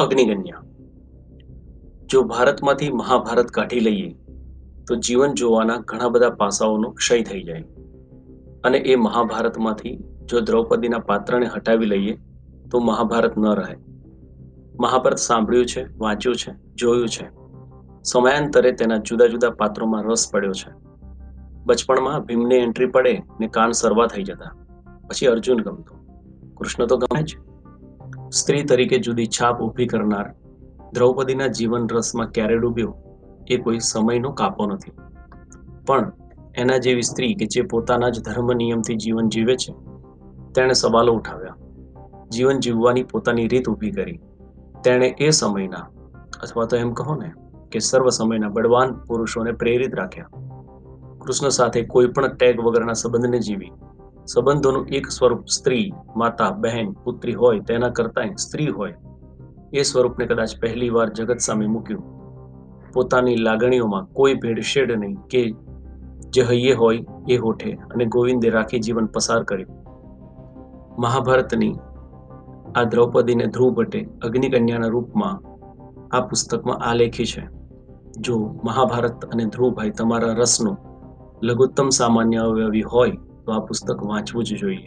અગ્નિકન્યા જો ભારતમાંથી મહાભારત કાઢી લઈએ, તો જીવન જોવાના ઘણા બધા પાસાઓનો ક્ષય થઈ જાય. અને એ મહાભારતમાંથી જો દ્રૌપદીના પાત્રને હટાવી લઈએ, તો મહાભારત ન રહે. મહાભારત સાંભળ્યું છે, વાંચ્યું છે, જોયું છે. સમયાંતરે તેના જુદા જુદા પાત્રોમાં રસ પડ્યો છે. બચપણમાં ભીમને એન્ટ્રી પડે ને કાન સરવા થઈ જતા. પછી અર્જુન ગમતો. કૃષ્ણ તો ગમે જ. સ્ત્રી તરીકે જુદી છાપ ઊભી કરનાર દ્રૌપદીના જીવન રસમાં ક્યારે ડૂબ્યો એ કોઈ સમયનો કાપો નથી. પણ એના જેવી સ્ત્રી કે જે પોતાના જ ધર્મ નિયમથી જીવન જીવે છે, તેણે સવાલો ઉઠાવ્યા. જીવન જીવવાની પોતાની રીત ઊભી કરી. તેણે એ સમયના, અથવા તો એમ કહો ને, કે સર્વ સમયના બળવાન પુરુષોને પ્રેરિત રાખ્યા. કૃષ્ણ સાથે કોઈ પણ ટેગ વગરના સંબંધને જીવી સંબંધોનું એક સ્વરૂપ સ્ત્રી, માતા, બહેન, પુત્રી હોય, તેના કરતાંય સ્ત્રી હોય. એ સ્વરૂપને કદાચ પહેલી વાર જગત સામે મૂક્યું. પોતાની લાગણીઓમાં કોઈ ભેળસેળ નહીં કે જે હૈયે હોય એ હોઠે અને ગોવિંદે રાખી જીવન પસાર કર્યું. મહાભારતની આ દ્રૌપદીને ધ્રુવ ભટ્ટે અગ્નિકન્યાના રૂપમાં આ પુસ્તકમાં આલેખી છે. જો મહાભારત અને ધ્રુવભાઈ તમારા રસનો લઘુત્તમ સામાન્ય અવયવી હોય તો આ પુસ્તક વાંચવું જ જોઈએ